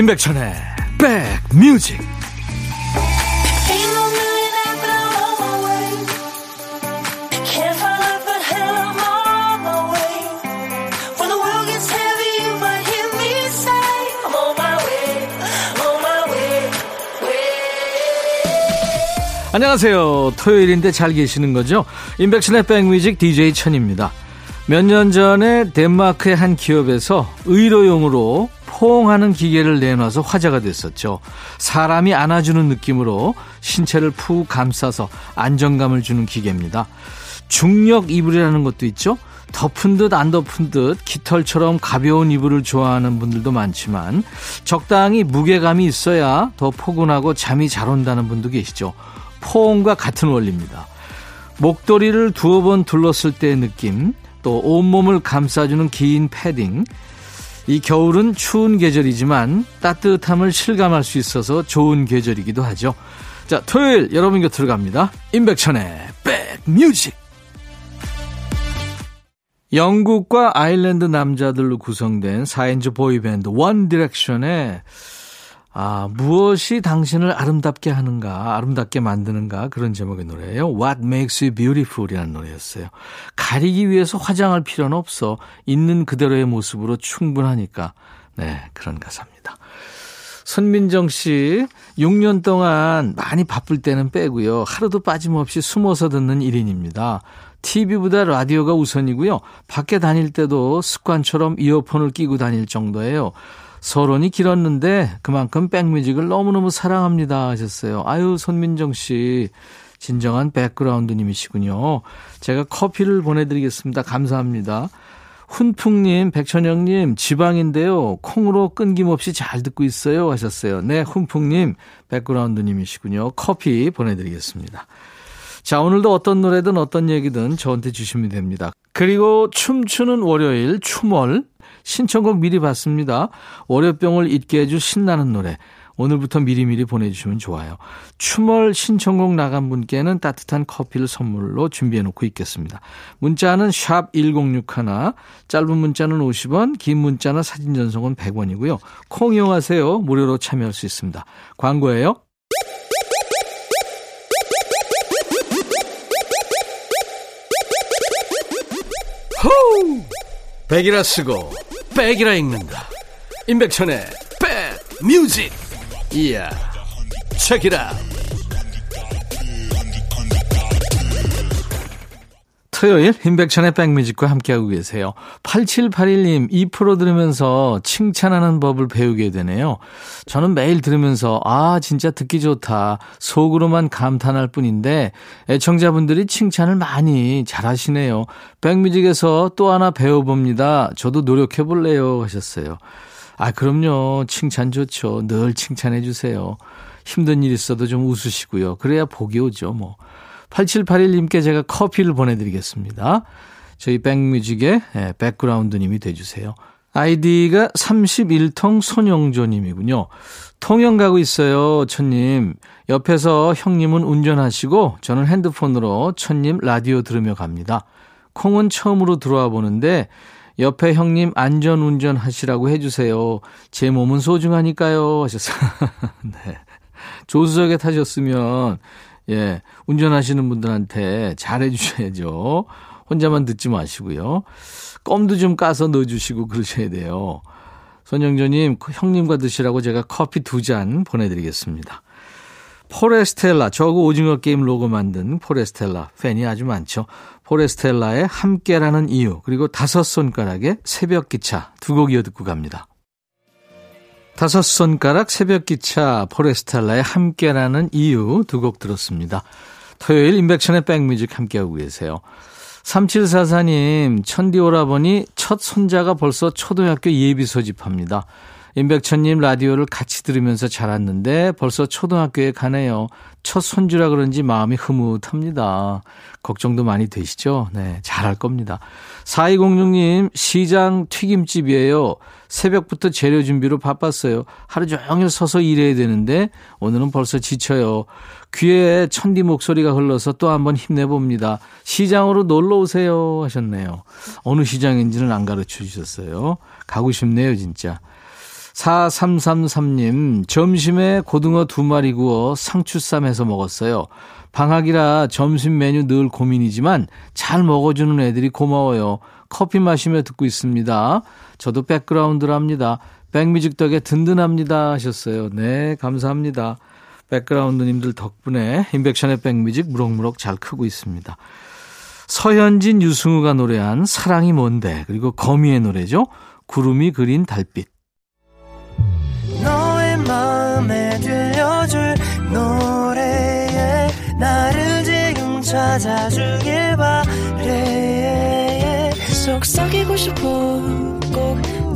임백천의 백뮤직 안녕하세요. 토요일인데 잘 계시는 거죠? 임백천의 백뮤직 DJ 천입니다. 몇 년 전에 덴마크의 한 기업에서 의료용으로 포옹하는 기계를 내놔서 화제가 됐었죠. 사람이 안아주는 느낌으로 신체를 푹 감싸서 안정감을 주는 기계입니다. 중력 이불이라는 것도 있죠. 덮은 듯 안 덮은 듯 깃털처럼 가벼운 이불을 좋아하는 분들도 많지만 적당히 무게감이 있어야 더 포근하고 잠이 잘 온다는 분도 계시죠. 포옹과 같은 원리입니다. 목도리를 두어 번 둘렀을 때의 느낌, 또 온몸을 감싸주는 긴 패딩. 이 겨울은 추운 계절이지만 따뜻함을 실감할 수 있어서 좋은 계절이기도 하죠. 자, 토요일 여러분 곁으로 갑니다. 임백천의 백뮤직. 영국과 아일랜드 남자들로 구성된 4인조 보이밴드 One Direction의 아, 무엇이 당신을 아름답게 하는가, 아름답게 만드는가, 그런 제목의 노래예요. What makes you beautiful 이라는 노래였어요. 가리기 위해서 화장할 필요는 없어. 있는 그대로의 모습으로 충분하니까. 네, 그런 가사입니다. 손민정 씨, 6년 동안 많이 바쁠 때는 빼고요. 하루도 빠짐없이 숨어서 듣는 1인입니다. TV보다 라디오가 우선이고요. 밖에 다닐 때도 습관처럼 이어폰을 끼고 다닐 정도예요. 서론이 길었는데 그만큼 백뮤직을 너무너무 사랑합니다 하셨어요. 아유, 손민정 씨. 진정한 백그라운드님이시군요. 제가 커피를 보내드리겠습니다. 감사합니다. 훈풍님, 백천영님, 지방인데요. 콩으로 끊김없이 잘 듣고 있어요. 하셨어요. 네, 훈풍님, 백그라운드님이시군요. 커피 보내드리겠습니다. 자, 오늘도 어떤 노래든 어떤 얘기든 저한테 주시면 됩니다. 그리고 춤추는 월요일, 춤월. 신청곡 미리 받습니다. 월요병을 잊게 해줄 신나는 노래. 오늘부터 미리미리 보내주시면 좋아요. 춤월 신청곡 나간 분께는 따뜻한 커피를 선물로 준비해놓고 있겠습니다. 문자는 샵 1061, 짧은 문자는 50원, 긴 문자나 사진 전송은 100원이고요. 콩 이용하세요. 무료로 참여할 수 있습니다. 광고예요. 호우! 백이라 쓰고 백이라 읽는다. 임백천의 백 뮤직. 이야. 책이라. 토요일 임백천의 백뮤직과 함께하고 계세요. 8781님, 이 프로 들으면서 칭찬하는 법을 배우게 되네요. 저는 매일 들으면서 아 진짜 듣기 좋다. 속으로만 감탄할 뿐인데 애청자분들이 칭찬을 많이 잘하시네요. 백뮤직에서 또 하나 배워봅니다. 저도 노력해 볼래요 하셨어요. 아 그럼요. 칭찬 좋죠. 늘 칭찬해 주세요. 힘든 일 있어도 좀 웃으시고요. 그래야 복이 오죠 뭐. 8781님께 제가 커피를 보내드리겠습니다. 저희 백뮤직의 예, 백그라운드님이 돼주세요. 아이디가 31통 손영조님이군요. 통영 가고 있어요, 천님. 옆에서 형님은 운전하시고 저는 핸드폰으로 천님 라디오 들으며 갑니다. 콩은 처음으로 들어와 보는데 옆에 형님 안전 운전하시라고 해주세요. 제 몸은 소중하니까요. 하셨어요. 네. 조수석에 타셨으면 예, 운전하시는 분들한테 잘해 주셔야죠. 혼자만 듣지 마시고요. 껌도 좀 까서 넣어주시고 그러셔야 돼요. 손영조님, 그 형님과 드시라고 제가 커피 두 잔 보내드리겠습니다. 포레스텔라, 저거 오징어 게임 로고 만든 포레스텔라 팬이 아주 많죠. 포레스텔라의 함께라는 이유, 그리고 다섯 손가락의 새벽 기차 두 곡 이어 듣고 갑니다. 다섯 손가락 새벽 기차 포레스텔라의 함께라는 이유 두 곡 들었습니다. 토요일 인백션의 백뮤직 함께하고 계세요. 3744님, 천디 오라버니 첫 손자가 벌써 초등학교 예비 소집합니다. 임백천님 라디오를 같이 들으면서 자랐는데 벌써 초등학교에 가네요. 첫 손주라 그런지 마음이 흐뭇합니다. 걱정도 많이 되시죠? 네, 잘할 겁니다. 4206님, 시장 튀김집이에요. 새벽부터 재료 준비로 바빴어요. 하루 종일 서서 일해야 되는데 오늘은 벌써 지쳐요. 귀에 천디 목소리가 흘러서 또 한번 힘내봅니다. 시장으로 놀러 오세요 하셨네요. 어느 시장인지는 안 가르쳐 주셨어요. 가고 싶네요, 진짜. 4333님, 점심에 고등어 두 마리 구워 상추쌈 해서 먹었어요. 방학이라 점심 메뉴 늘 고민이지만 잘 먹어주는 애들이 고마워요. 커피 마시며 듣고 있습니다. 저도 백그라운드랍니다. 백뮤직 덕에 든든합니다 하셨어요. 네, 감사합니다. 백그라운드님들 덕분에 인백션의 백뮤직 무럭무럭 잘 크고 있습니다. 서현진, 유승우가 노래한 사랑이 뭔데 그리고 거미의 노래죠. 구름이 그린 달빛. 너의 마음에 들려줄 노래에 나를 지금 찾아주길 바래 속삭이고 싶어 꼭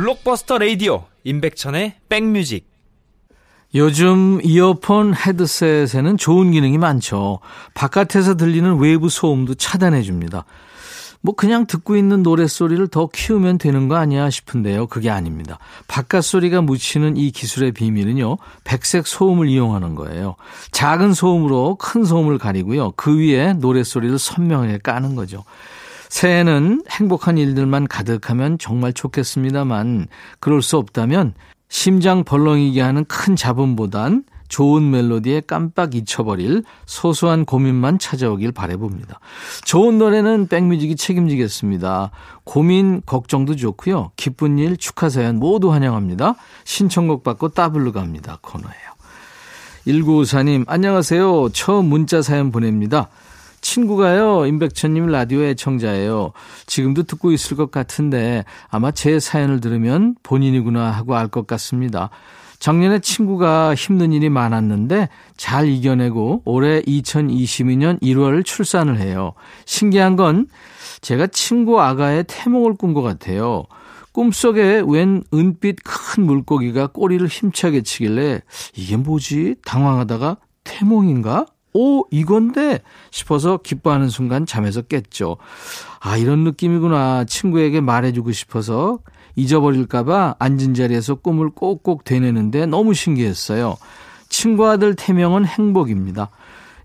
블록버스터 레이디오 임백천의 백뮤직 요즘 이어폰 헤드셋에는 좋은 기능이 많죠. 바깥에서 들리는 외부 소음도 차단해 줍니다. 뭐 그냥 듣고 있는 노랫소리를 더 키우면 되는 거 아니야 싶은데요. 그게 아닙니다. 바깥 소리가 묻히는 이 기술의 비밀은요. 백색 소음을 이용하는 거예요. 작은 소음으로 큰 소음을 가리고요. 그 위에 노랫소리를 선명하게 까는 거죠. 새해는 행복한 일들만 가득하면 정말 좋겠습니다만 그럴 수 없다면 심장 벌렁이게 하는 큰 잡음보단 좋은 멜로디에 깜빡 잊혀버릴 소소한 고민만 찾아오길 바래봅니다. 좋은 노래는 백뮤직이 책임지겠습니다. 고민, 걱정도 좋고요. 기쁜 일, 축하 사연 모두 환영합니다. 신청곡 받고 따블로 갑니다. 코너예요. 1954님, 안녕하세요. 처음 문자 사연 보냅니다. 친구가요, 임백천님 라디오 애청자예요. 지금도 듣고 있을 것 같은데 아마 제 사연을 들으면 본인이구나 하고 알 것 같습니다. 작년에 친구가 힘든 일이 많았는데 잘 이겨내고 올해 2022년 1월 출산을 해요. 신기한 건 제가 친구 아가의 태몽을 꾼 것 같아요. 꿈속에 웬 은빛 큰 물고기가 꼬리를 힘차게 치길래 이게 뭐지? 당황하다가 태몽인가? 오, 이건데 싶어서 기뻐하는 순간 잠에서 깼죠. 아, 이런 느낌이구나. 친구에게 말해주고 싶어서 잊어버릴까봐 앉은 자리에서 꿈을 꼭꼭 되뇌는데 너무 신기했어요. 친구 아들 태명은 행복입니다.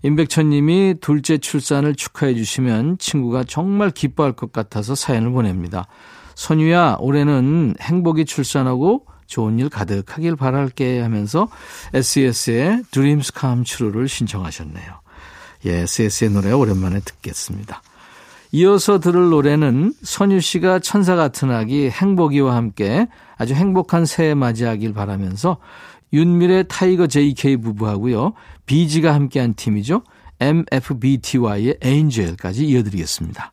임백천 님이 둘째 출산을 축하해 주시면 친구가 정말 기뻐할 것 같아서 사연을 보냅니다. 선유야, 올해는 행복이 출산하고 좋은 일 가득하길 바랄게 하면서 SES의 Dreams Come True를 신청하셨네요. 예, SES의 노래 오랜만에 듣겠습니다. 이어서 들을 노래는 선유 씨가 천사 같은 아기 행복이와 함께 아주 행복한 새해 맞이하길 바라면서 윤미래 타이거 JK 부부하고요. Bizzy가 함께한 팀이죠. MFBTY의 Angel까지 이어드리겠습니다.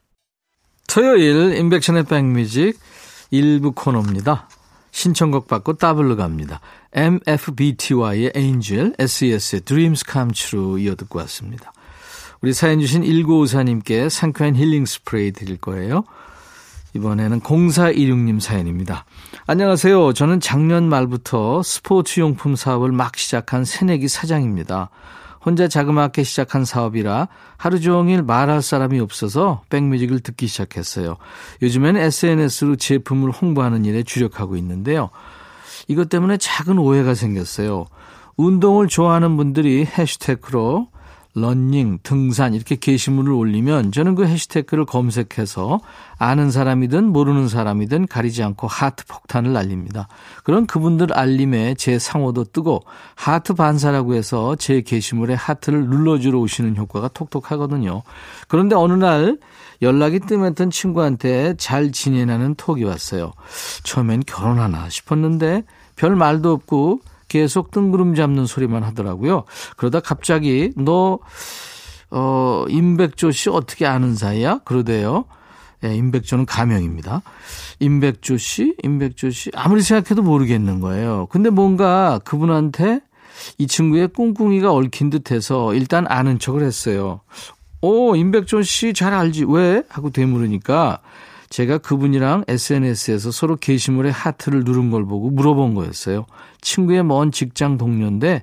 토요일 임백천의 백뮤직 1부 코너입니다. 신청곡 받고 따블로 갑니다. MFBTY의 Angel, SES의 Dreams Come True 이어 듣고 왔습니다. 우리 사연 주신 1954님께 상쾌한 힐링 스프레이 드릴 거예요. 이번에는 0416님 사연입니다. 안녕하세요. 저는 작년 말부터 스포츠용품 사업을 막 시작한 새내기 사장입니다. 혼자 자그맣게 시작한 사업이라 하루 종일 말할 사람이 없어서 백뮤직을 듣기 시작했어요. 요즘엔 SNS로 제품을 홍보하는 일에 주력하고 있는데요. 이것 때문에 작은 오해가 생겼어요. 운동을 좋아하는 분들이 해시태그로 러닝, 등산 이렇게 게시물을 올리면 저는 그 해시태그를 검색해서 아는 사람이든 모르는 사람이든 가리지 않고 하트 폭탄을 날립니다. 그런 그분들 알림에 제 상호도 뜨고 하트 반사라고 해서 제 게시물에 하트를 눌러주러 오시는 효과가 톡톡하거든요. 그런데 어느 날 연락이 뜸했던 친구한테 잘 지내라는 톡이 왔어요. 처음엔 결혼하나 싶었는데 별 말도 없고 계속 뜬구름 잡는 소리만 하더라고요. 그러다 갑자기 너, 어, 임백조 씨 어떻게 아는 사이야? 그러대요. 예, 임백조는 가명입니다. 임백조 씨, 임백조 씨 아무리 생각해도 모르겠는 거예요. 근데 뭔가 그분한테 이 친구의 꿍꿍이가 얽힌 듯해서 일단 아는 척을 했어요. 오, 임백조 씨 잘 알지? 왜? 하고 되물으니까 제가 그분이랑 SNS에서 서로 게시물에 하트를 누른 걸 보고 물어본 거였어요. 친구의 먼 직장 동료인데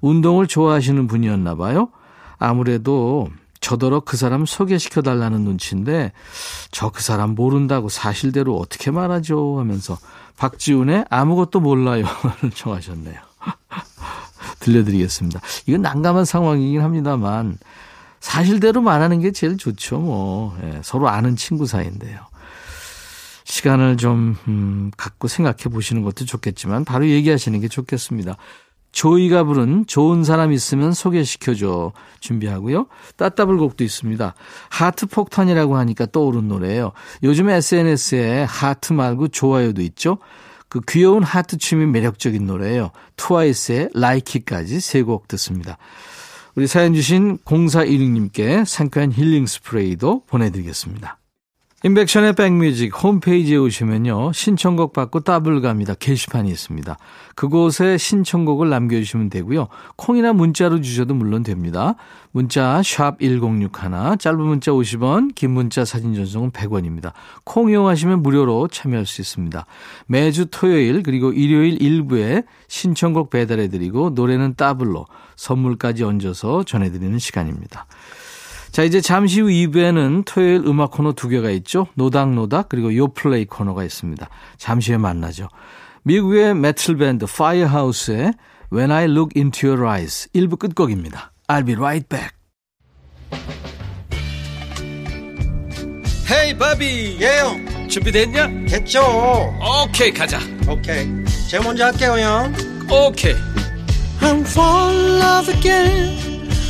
운동을 좋아하시는 분이었나 봐요. 아무래도 저더러 그 사람 소개시켜 달라는 눈치인데 저 그 사람 모른다고 사실대로 어떻게 말하죠 하면서 박지훈의 아무것도 몰라요 청하셨네요. 들려드리겠습니다. 이건 난감한 상황이긴 합니다만 사실대로 말하는 게 제일 좋죠. 뭐 예, 서로 아는 친구 사이인데요. 시간을 좀 음, 갖고 생각해 보시는 것도 좋겠지만 바로 얘기하시는 게 좋겠습니다. 조이가 부른 좋은 사람 있으면 소개시켜줘 준비하고요. 따따블 곡도 있습니다. 하트 폭탄이라고 하니까 떠오른 노래예요. 요즘 SNS에 하트 말고 좋아요도 있죠. 그 귀여운 하트 춤이 매력적인 노래예요. 트와이스의 Likey까지 세 곡 듣습니다. 우리 사연 주신 0416님께 상쾌한 힐링 스프레이도 보내드리겠습니다. 임백천의 백뮤직 홈페이지에 오시면요. 신청곡 받고 따블 갑니다. 게시판이 있습니다. 그곳에 신청곡을 남겨주시면 되고요. 콩이나 문자로 주셔도 물론 됩니다. 문자 1061, 짧은 문자 50원, 긴 문자 사진 전송은 100원입니다. 콩 이용하시면 무료로 참여할 수 있습니다. 매주 토요일 그리고 일요일 일부에 신청곡 배달해드리고 노래는 따블로 선물까지 얹어서 전해드리는 시간입니다. 자, 이제 잠시 후 2부에는 토요일 음악 코너 두 개가 있죠. 노닥노닥 그리고 요플레이 코너가 있습니다. 잠시 후에 만나죠. 미국의 메틀 밴드 파이어하우스의 When I Look Into Your Eyes 1부 끝곡입니다. I'll be right back. Hey 바비 예영 준비됐냐? 됐죠 오케이 가자 오케이 제가 먼저 할게요 형 오케이 I'm fall in love again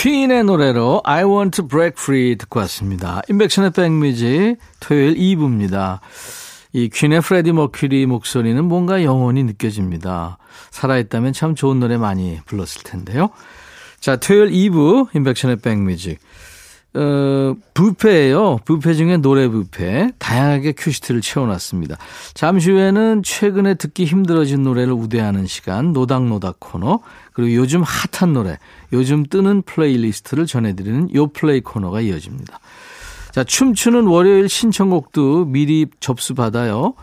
퀸의 노래로 I Want to Break Free 듣고 왔습니다. 임백천의 백뮤직 토요일 2부입니다. 이 퀸의 프레디 머큐리 목소리는 뭔가 영원히 느껴집니다. 살아있다면 참 좋은 노래 많이 불렀을 텐데요. 자, 토요일 2부 임백천의 백뮤직. 어, 부페예요. 부페 중에 노래 부페. 다양하게 큐시트를 채워놨습니다. 잠시 후에는 최근에 듣기 힘들어진 노래를 우대하는 시간 노닥노닥 코너 그리고 요즘 핫한 노래, 요즘 뜨는 playlist를 전해드리는 요 플레이 코너가 이어집니다. 자, 춤추는 월요일 신청곡도 미리 접수받아요.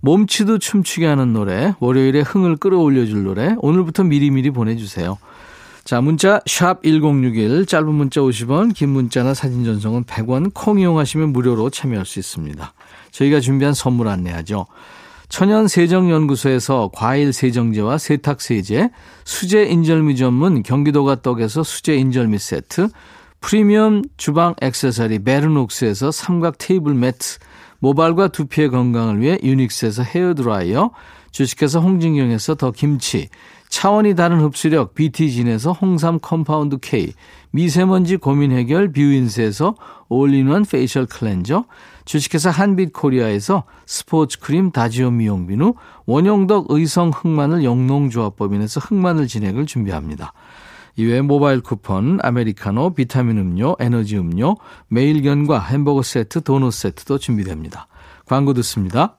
몸치도 춤추게 하는 노래, 월요일에 흥을 끌어올려줄 노래, 오늘부터 미리미리 보내주세요. 자, 문자 1061, 짧은 문자 50원, 긴 문자나 사진 전송은 100원, 콩 이용하시면 무료로 참여할 수 있습니다. 저희가 준비한 선물 안내하죠. 천연세정연구소에서 과일 세정제와 세탁세제, 수제 인절미 전문 경기도가 떡에서 수제 인절미 세트, 프리미엄 주방 액세서리 베르녹스에서 삼각 테이블 매트, 모발과 두피의 건강을 위해 유닉스에서 헤어드라이어, 주식회사 홍진경에서 더 김치, 차원이 다른 흡수력 BT진에서 홍삼 compound K, 미세먼지 고민 해결 뷰인스에서 all-in-one facial cleanser, 주식회사 한빛코리아에서 스포츠 크림 다지오 미용 비누, 원형덕 의성 흑마늘 영농조합법인에서 흑마늘 진행을 준비합니다. 이외에 모바일 쿠폰, 아메리카노, 비타민 음료, 에너지 음료, 매일견과 햄버거 세트, 도넛 세트도 준비됩니다. 광고 듣습니다.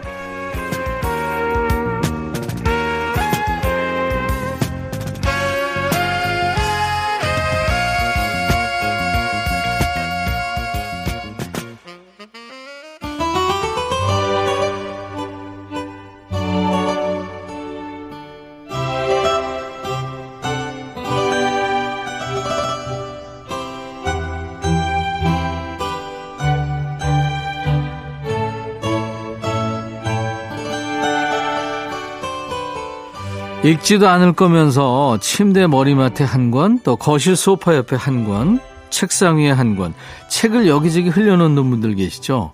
읽지도 않을 거면서 침대 머리맡에 한 권, 또 거실 소파 옆에 한 권, 책상 위에 한 권, 책을 여기저기 흘려놓는 분들 계시죠?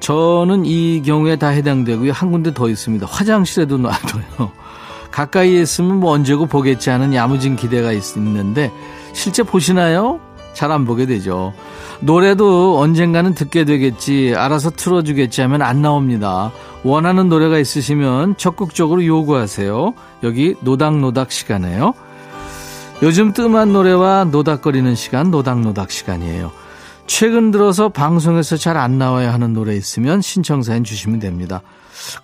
저는 이 경우에 다 해당되고요. 한 군데 더 있습니다. 화장실에도 놔둬요. 가까이에 있으면 뭐 언제고 보겠지 하는 야무진 기대가 있, 있는데 실제 보시나요? 잘 안 보게 되죠. 노래도 언젠가는 듣게 되겠지, 알아서 틀어주겠지 하면 안 나옵니다. 원하는 노래가 있으시면 적극적으로 요구하세요. 여기 노닥노닥 시간이에요. 요즘 뜸한 노래와 노닥거리는 시간, 노닥노닥 시간이에요. 최근 들어서 방송에서 잘 안 나와야 하는 노래 있으면 신청사연 주시면 됩니다.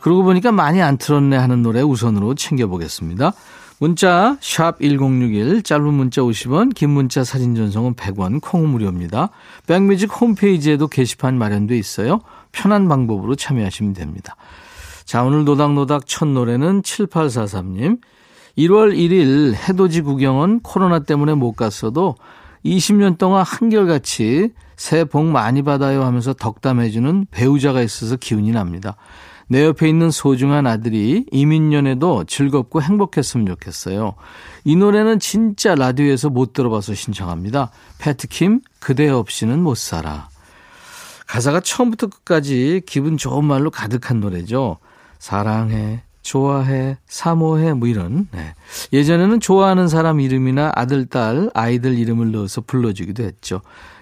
그러고 보니까 많이 안 틀었네 하는 노래 우선으로 챙겨보겠습니다. 문자 1061, 짧은 문자 50원, 긴 문자 사진 전송은 100원, 콩 무료입니다. 백뮤직 홈페이지에도 게시판 마련돼 있어요. 편한 방법으로 참여하시면 됩니다. 자, 오늘 노닥노닥 첫 노래는 7843님. 1월 1일 해돋이 구경은 코로나 때문에 못 갔어도 20년 동안 한결같이 새해 복 많이 받아요 하면서 덕담해주는 배우자가 있어서 기운이 납니다. 내 옆에 있는 소중한 아들이 이민년에도 즐겁고 행복했으면 좋겠어요. 이 노래는 진짜 라디오에서 못 들어봐서 신청합니다. 패트킴, 그대 없이는 못 살아. 가사가 처음부터 끝까지 기분 좋은 말로 가득한 노래죠. 사랑해, 좋아해, 사모해, 뭐 이런. 네. 예전에는 좋아하는 사람 이름이나 아들, 딸, 아이들 이름을 넣어서 불러주기도 했죠.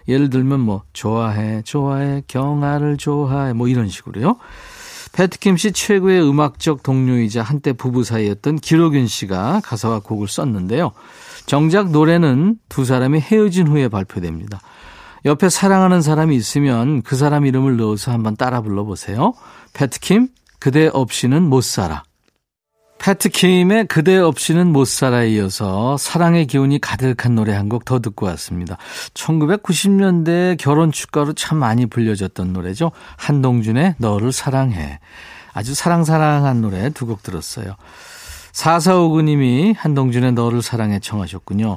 예를 들면 뭐, 좋아해, 좋아해, 경아를 좋아해, 뭐 이런 식으로요. 패트킴 씨 최고의 음악적 동료이자 한때 부부 사이였던 기록윤 씨가 가사와 곡을 썼는데요. 정작 노래는 두 사람이 헤어진 후에 발표됩니다. 옆에 사랑하는 사람이 있으면 그 사람 이름을 넣어서 한번 따라 불러보세요. 패트킴, 그대 없이는 못 살아. 패트킴의 그대 없이는 못 살아 이어서 사랑의 기운이 가득한 노래 한 곡 더 듣고 왔습니다. 1990년대 결혼 축가로 참 많이 불려졌던 노래죠. 한동준의 너를 사랑해. 아주 사랑사랑한 노래 두 곡 들었어요. 4459님이 한동준의 너를 사랑해 청하셨군요.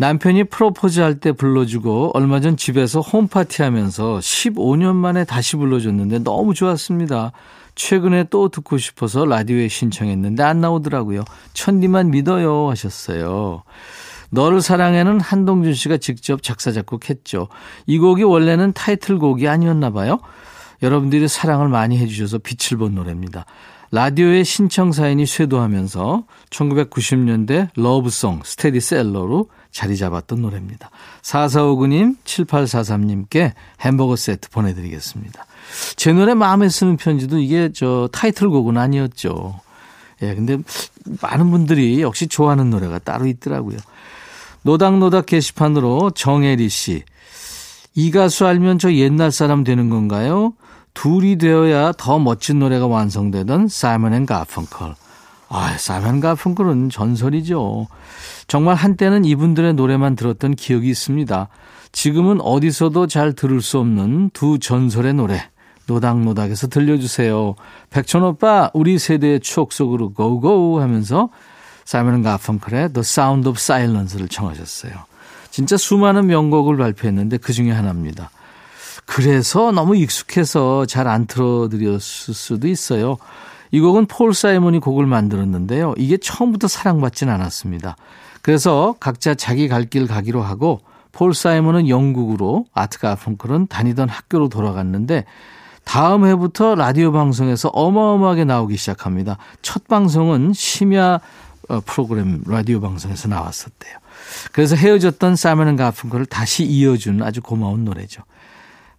남편이 프로포즈 할 때 불러주고 얼마 전 집에서 홈파티 하면서 15년 만에 다시 불러줬는데 너무 좋았습니다. 최근에 또 듣고 싶어서 라디오에 신청했는데 안 나오더라고요. 천디만 믿어요 하셨어요. 너를 사랑해는 한동준 씨가 직접 작사 작곡했죠. 이 곡이 원래는 타이틀곡이 아니었나 봐요. 여러분들이 사랑을 많이 해주셔서 빛을 본 노래입니다. 라디오의 신청 사연이 쇄도하면서 1990년대 러브송 스테디셀러로 자리 잡았던 노래입니다. 4459님, 7843님께 햄버거 세트 보내드리겠습니다. 제 노래 마음에 쓰는 편지도 이게 저 타이틀곡은 아니었죠. 예, 근데 많은 분들이 역시 좋아하는 노래가 따로 있더라고요. 노닥노닥 게시판으로 정혜리 씨. 이 가수 알면 저 옛날 사람 되는 건가요? 둘이 되어야 더 멋진 노래가 완성되던 사이먼 앤 가펑클. 아, 사이먼 가펑클은 전설이죠. 정말 한때는 이분들의 노래만 들었던 기억이 있습니다. 지금은 어디서도 잘 들을 수 없는 두 전설의 노래. 노닥노닥에서 들려주세요. 백천 오빠, 우리 세대의 추억 속으로 go go 하면서 사이먼 가펑클의 The Sound of Silence를 청하셨어요. 진짜 수많은 명곡을 발표했는데 그 중에 하나입니다. 그래서 너무 익숙해서 잘 안 틀어드렸을 수도 있어요. 이 곡은 폴 사이먼이 곡을 만들었는데요. 이게 처음부터 사랑받진 않았습니다. 그래서 각자 자기 갈 길 가기로 하고 폴 사이먼은 영국으로 아트 가펑클은 다니던 학교로 돌아갔는데 다음 해부터 라디오 방송에서 어마어마하게 나오기 시작합니다. 첫 방송은 심야 어, 프로그램 라디오 방송에서 나왔었대요. 그래서 헤어졌던 사이먼 가펑클을 다시 이어준 아주 고마운 노래죠.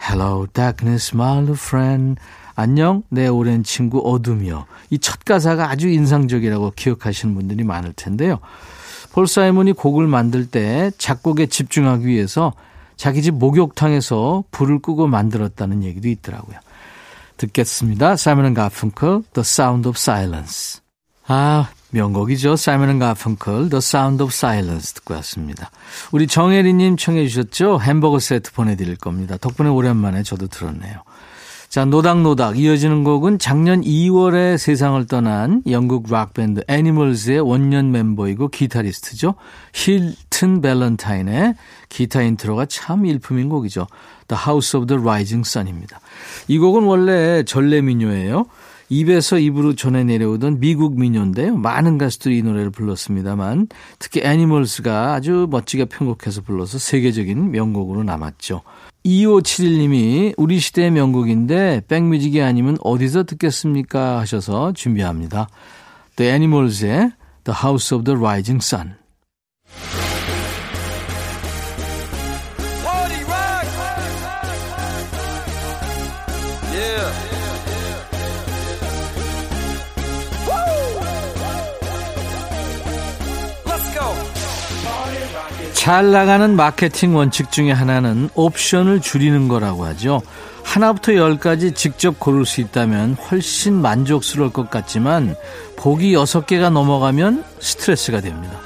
Hello, darkness, my friend. 안녕, 내 오랜 친구 어둠이요. 이첫 가사가 아주 인상적이라고 기억하시는 분들이 많을 텐데요. 폴 사이먼이 곡을 만들 때 작곡에 집중하기 위해서 자기 집 목욕탕에서 불을 끄고 만들었다는 얘기도 있더라고요. 듣겠습니다. 사이먼 가펑클, The Sound of Silence. 아, 명곡이죠. 사이먼 가펑클, The Sound of Silence 듣고 왔습니다. 우리 정혜리님 청해 주셨죠? 햄버거 세트 보내드릴 겁니다. 덕분에 오랜만에 저도 들었네요. 자, 노닥노닥 이어지는 곡은 작년 2월에 세상을 떠난 영국 락밴드 애니멀즈의 원년 멤버이고 기타리스트죠. 힐튼 밸런타인의 기타 인트로가 참 일품인 곡이죠. The House of the Rising Sun입니다. 이 곡은 원래 전래 민요예요. 입에서 입으로 전해 내려오던 미국 민요인데요. 많은 가수들이 이 노래를 불렀습니다만 특히 애니멀스가 아주 멋지게 편곡해서 불러서 세계적인 명곡으로 남았죠. 2571님이 우리 시대의 명곡인데 백뮤직이 아니면 어디서 듣겠습니까 하셔서 준비합니다. The Animals의 The House of the Rising Sun. 잘 나가는 마케팅 원칙 중에 하나는 옵션을 줄이는 거라고 하죠. 하나부터 열까지 직접 고를 수 있다면 훨씬 만족스러울 것 같지만 보기 여섯 개가 넘어가면 스트레스가 됩니다.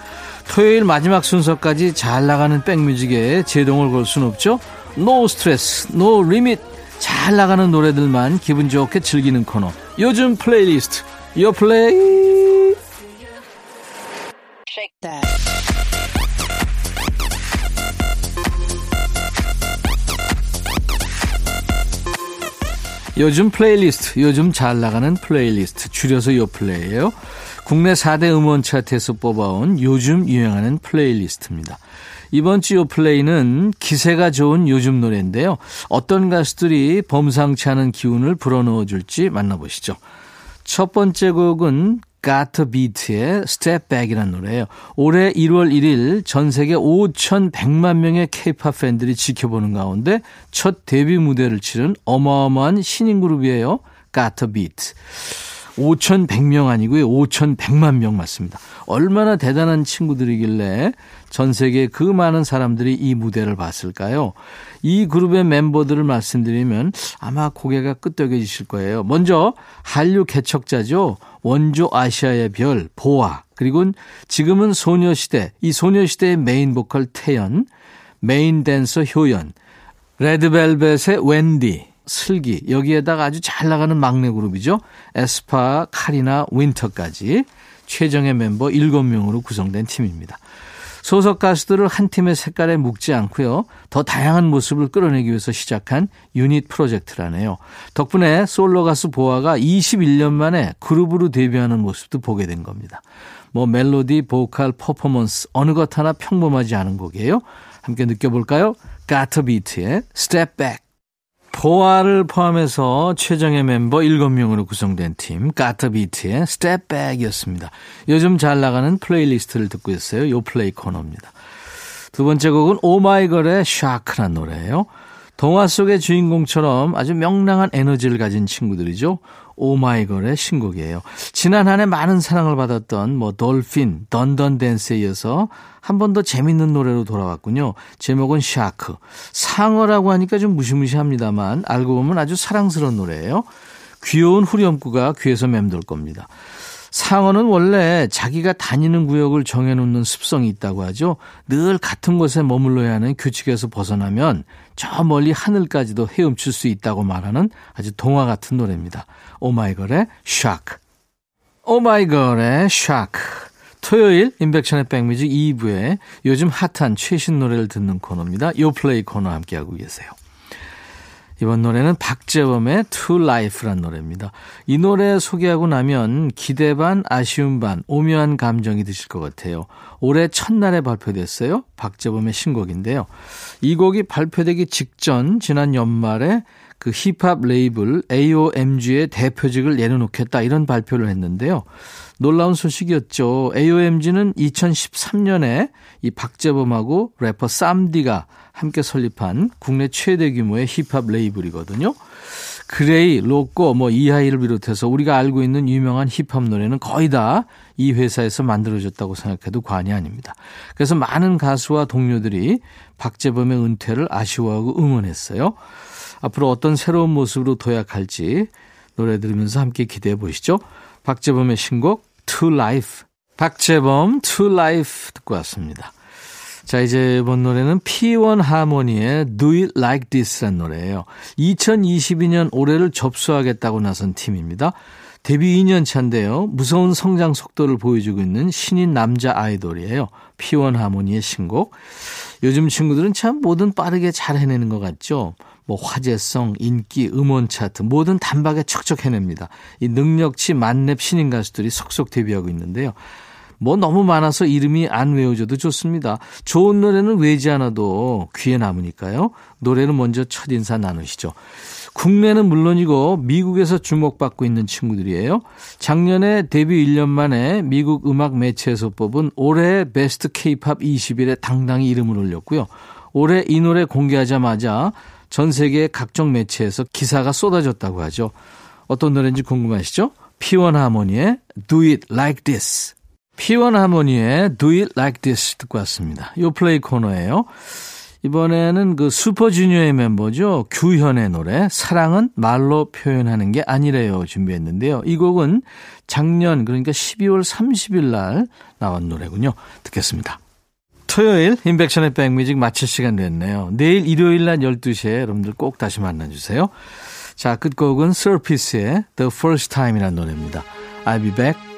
토요일 마지막 순서까지 잘 나가는 백뮤직에 제동을 걸 수는 없죠. No stress, no limit. 잘 나가는 노래들만 기분 좋게 즐기는 코너. 요즘 플레이리스트. 요 플레이. 요즘 플레이리스트, 요즘 잘 나가는 플레이리스트, 줄여서 요플레이예요. 국내 4대 음원 차트에서 뽑아온 요즘 유행하는 playlist입니다. 이번 주 요플레이는 기세가 좋은 요즘 노래인데요. 어떤 가수들이 범상치 않은 기운을 불어넣어 줄지 만나보시죠. 첫 번째 곡은 갓 더 비트의 Step Back이라는 노래예요. 올해 1월 1일 전 세계 5,100만 명의 케이팝 팬들이 지켜보는 가운데 첫 데뷔 무대를 치른 어마어마한 신인 그룹이에요. 갓 더 비트. 5,100명 아니고요. 5,100만 명 맞습니다. 얼마나 대단한 친구들이길래 전 세계 그 많은 사람들이 이 무대를 봤을까요? 이 그룹의 멤버들을 말씀드리면 아마 고개가 끄덕여지실 거예요. 먼저 한류 개척자죠. 원조 아시아의 별 보아 그리고 지금은 소녀시대 이 소녀시대의 메인 보컬 태연 메인 댄서 효연 레드벨벳의 웬디 슬기 여기에다가 아주 잘 나가는 막내 그룹이죠 에스파 카리나 윈터까지 최정예 멤버 7명으로 구성된 팀입니다 소속 가수들을 한 팀의 색깔에 묶지 않고요. 더 다양한 모습을 끌어내기 위해서 시작한 유닛 프로젝트라네요. 덕분에 솔로 가수 보아가 21년 만에 그룹으로 데뷔하는 모습도 보게 된 겁니다. 뭐 멜로디, 보컬, 퍼포먼스 어느 것 하나 평범하지 않은 곡이에요. 함께 느껴볼까요? 갓 더 비트의 Step Back. 보아를 포함해서 최정예 멤버 7명으로 구성된 팀 Step Back이었습니다. 요즘 잘 나가는 playlist를 듣고 있어요. 요 플레이 코너입니다. 두 번째 곡은 오마이걸의 Shark란 노래예요. 동화 속의 주인공처럼 아주 명랑한 에너지를 가진 친구들이죠. 오마이걸의 신곡이에요. 지난 한 해 많은 사랑을 받았던 뭐 Dolphin, Dun Dun Dance에 이어서 한 번 더 재밌는 노래로 돌아왔군요. 제목은 Shark. 상어라고 하니까 좀 무시무시합니다만 알고 보면 아주 사랑스러운 노래예요. 귀여운 후렴구가 귀에서 맴돌 겁니다. 상어는 원래 자기가 다니는 구역을 정해놓는 습성이 있다고 하죠. 늘 같은 곳에 머물러야 하는 규칙에서 벗어나면 저 멀리 하늘까지도 헤엄칠 수 있다고 말하는 아주 동화 같은 노래입니다. 오마이걸의 Shark. 오마이걸의 Shark. 토요일 인백션의 백뮤직 2부에 요즘 핫한 최신 노래를 듣는 코너입니다. 요플레이 코너 함께하고 계세요. 이번 노래는 박재범의 To Life란 노래입니다. 이 노래 소개하고 나면 기대 반, 아쉬움 반, 오묘한 감정이 드실 것 같아요. 올해 첫날에 발표됐어요. 박재범의 신곡인데요. 이 곡이 발표되기 직전 지난 연말에 그 힙합 레이블 AOMG의 대표직을 내려놓겠다 이런 발표를 했는데요. 놀라운 소식이었죠. AOMG는 2013년에 이 박재범하고 래퍼 쌈디가 함께 설립한 국내 최대 규모의 힙합 레이블이거든요. 그레이, 로꼬, 뭐 이하이를 비롯해서 우리가 알고 있는 유명한 힙합 노래는 거의 다 이 회사에서 만들어졌다고 생각해도 과언이 아닙니다. 그래서 많은 가수와 동료들이 박재범의 은퇴를 아쉬워하고 응원했어요. 앞으로 어떤 새로운 모습으로 도약할지 노래 들으면서 함께 기대해 보시죠. 박재범의 신곡 To Life. 박재범 To Life 듣고 왔습니다. 자, 이제 본 노래는 P1 하모니의 Do It Like This란 노래예요. 2022년 올해를 접수하겠다고 나선 팀입니다. 데뷔 2년 차인데요. 무서운 성장 속도를 보여주고 있는 신인 남자 아이돌이에요. P1 하모니의 신곡. 요즘 친구들은 참 뭐든 빠르게 잘 해내는 것 같죠. 뭐 화제성, 인기, 음원 차트 모든 단박에 척척 해냅니다. 이 능력치 만렙 신인 가수들이 속속 데뷔하고 있는데요. 뭐 너무 많아서 이름이 안 외워져도 좋습니다. 좋은 노래는 외지 않아도 귀에 남으니까요. 노래는 먼저 첫인사 나누시죠. 국내는 물론이고 미국에서 주목받고 있는 친구들이에요. 작년에 데뷔 1년 만에 미국 음악 매체에서 뽑은 올해 베스트 케이팝 20일에 당당히 이름을 올렸고요. 올해 이 노래 공개하자마자 전 세계 각종 매체에서 기사가 쏟아졌다고 하죠. 어떤 노래인지 궁금하시죠? 피원 하모니의 Do It Like This. 피원 하모니의 Do It Like This 듣고 왔습니다. 요 플레이 코너예요. 이번에는 그 슈퍼주니어의 멤버죠. 규현의 노래 사랑은 말로 표현하는 게 아니래요 준비했는데요. 이 곡은 작년 그러니까 12월 30일 날 나온 노래군요. 듣겠습니다. 토요일 인백션의 백뮤직 마칠 시간 됐네요. 내일 일요일 날 12시에 여러분들 꼭 다시 만나주세요. 자 끝곡은 서피스의 The First Time이라는 노래입니다. I'll be back.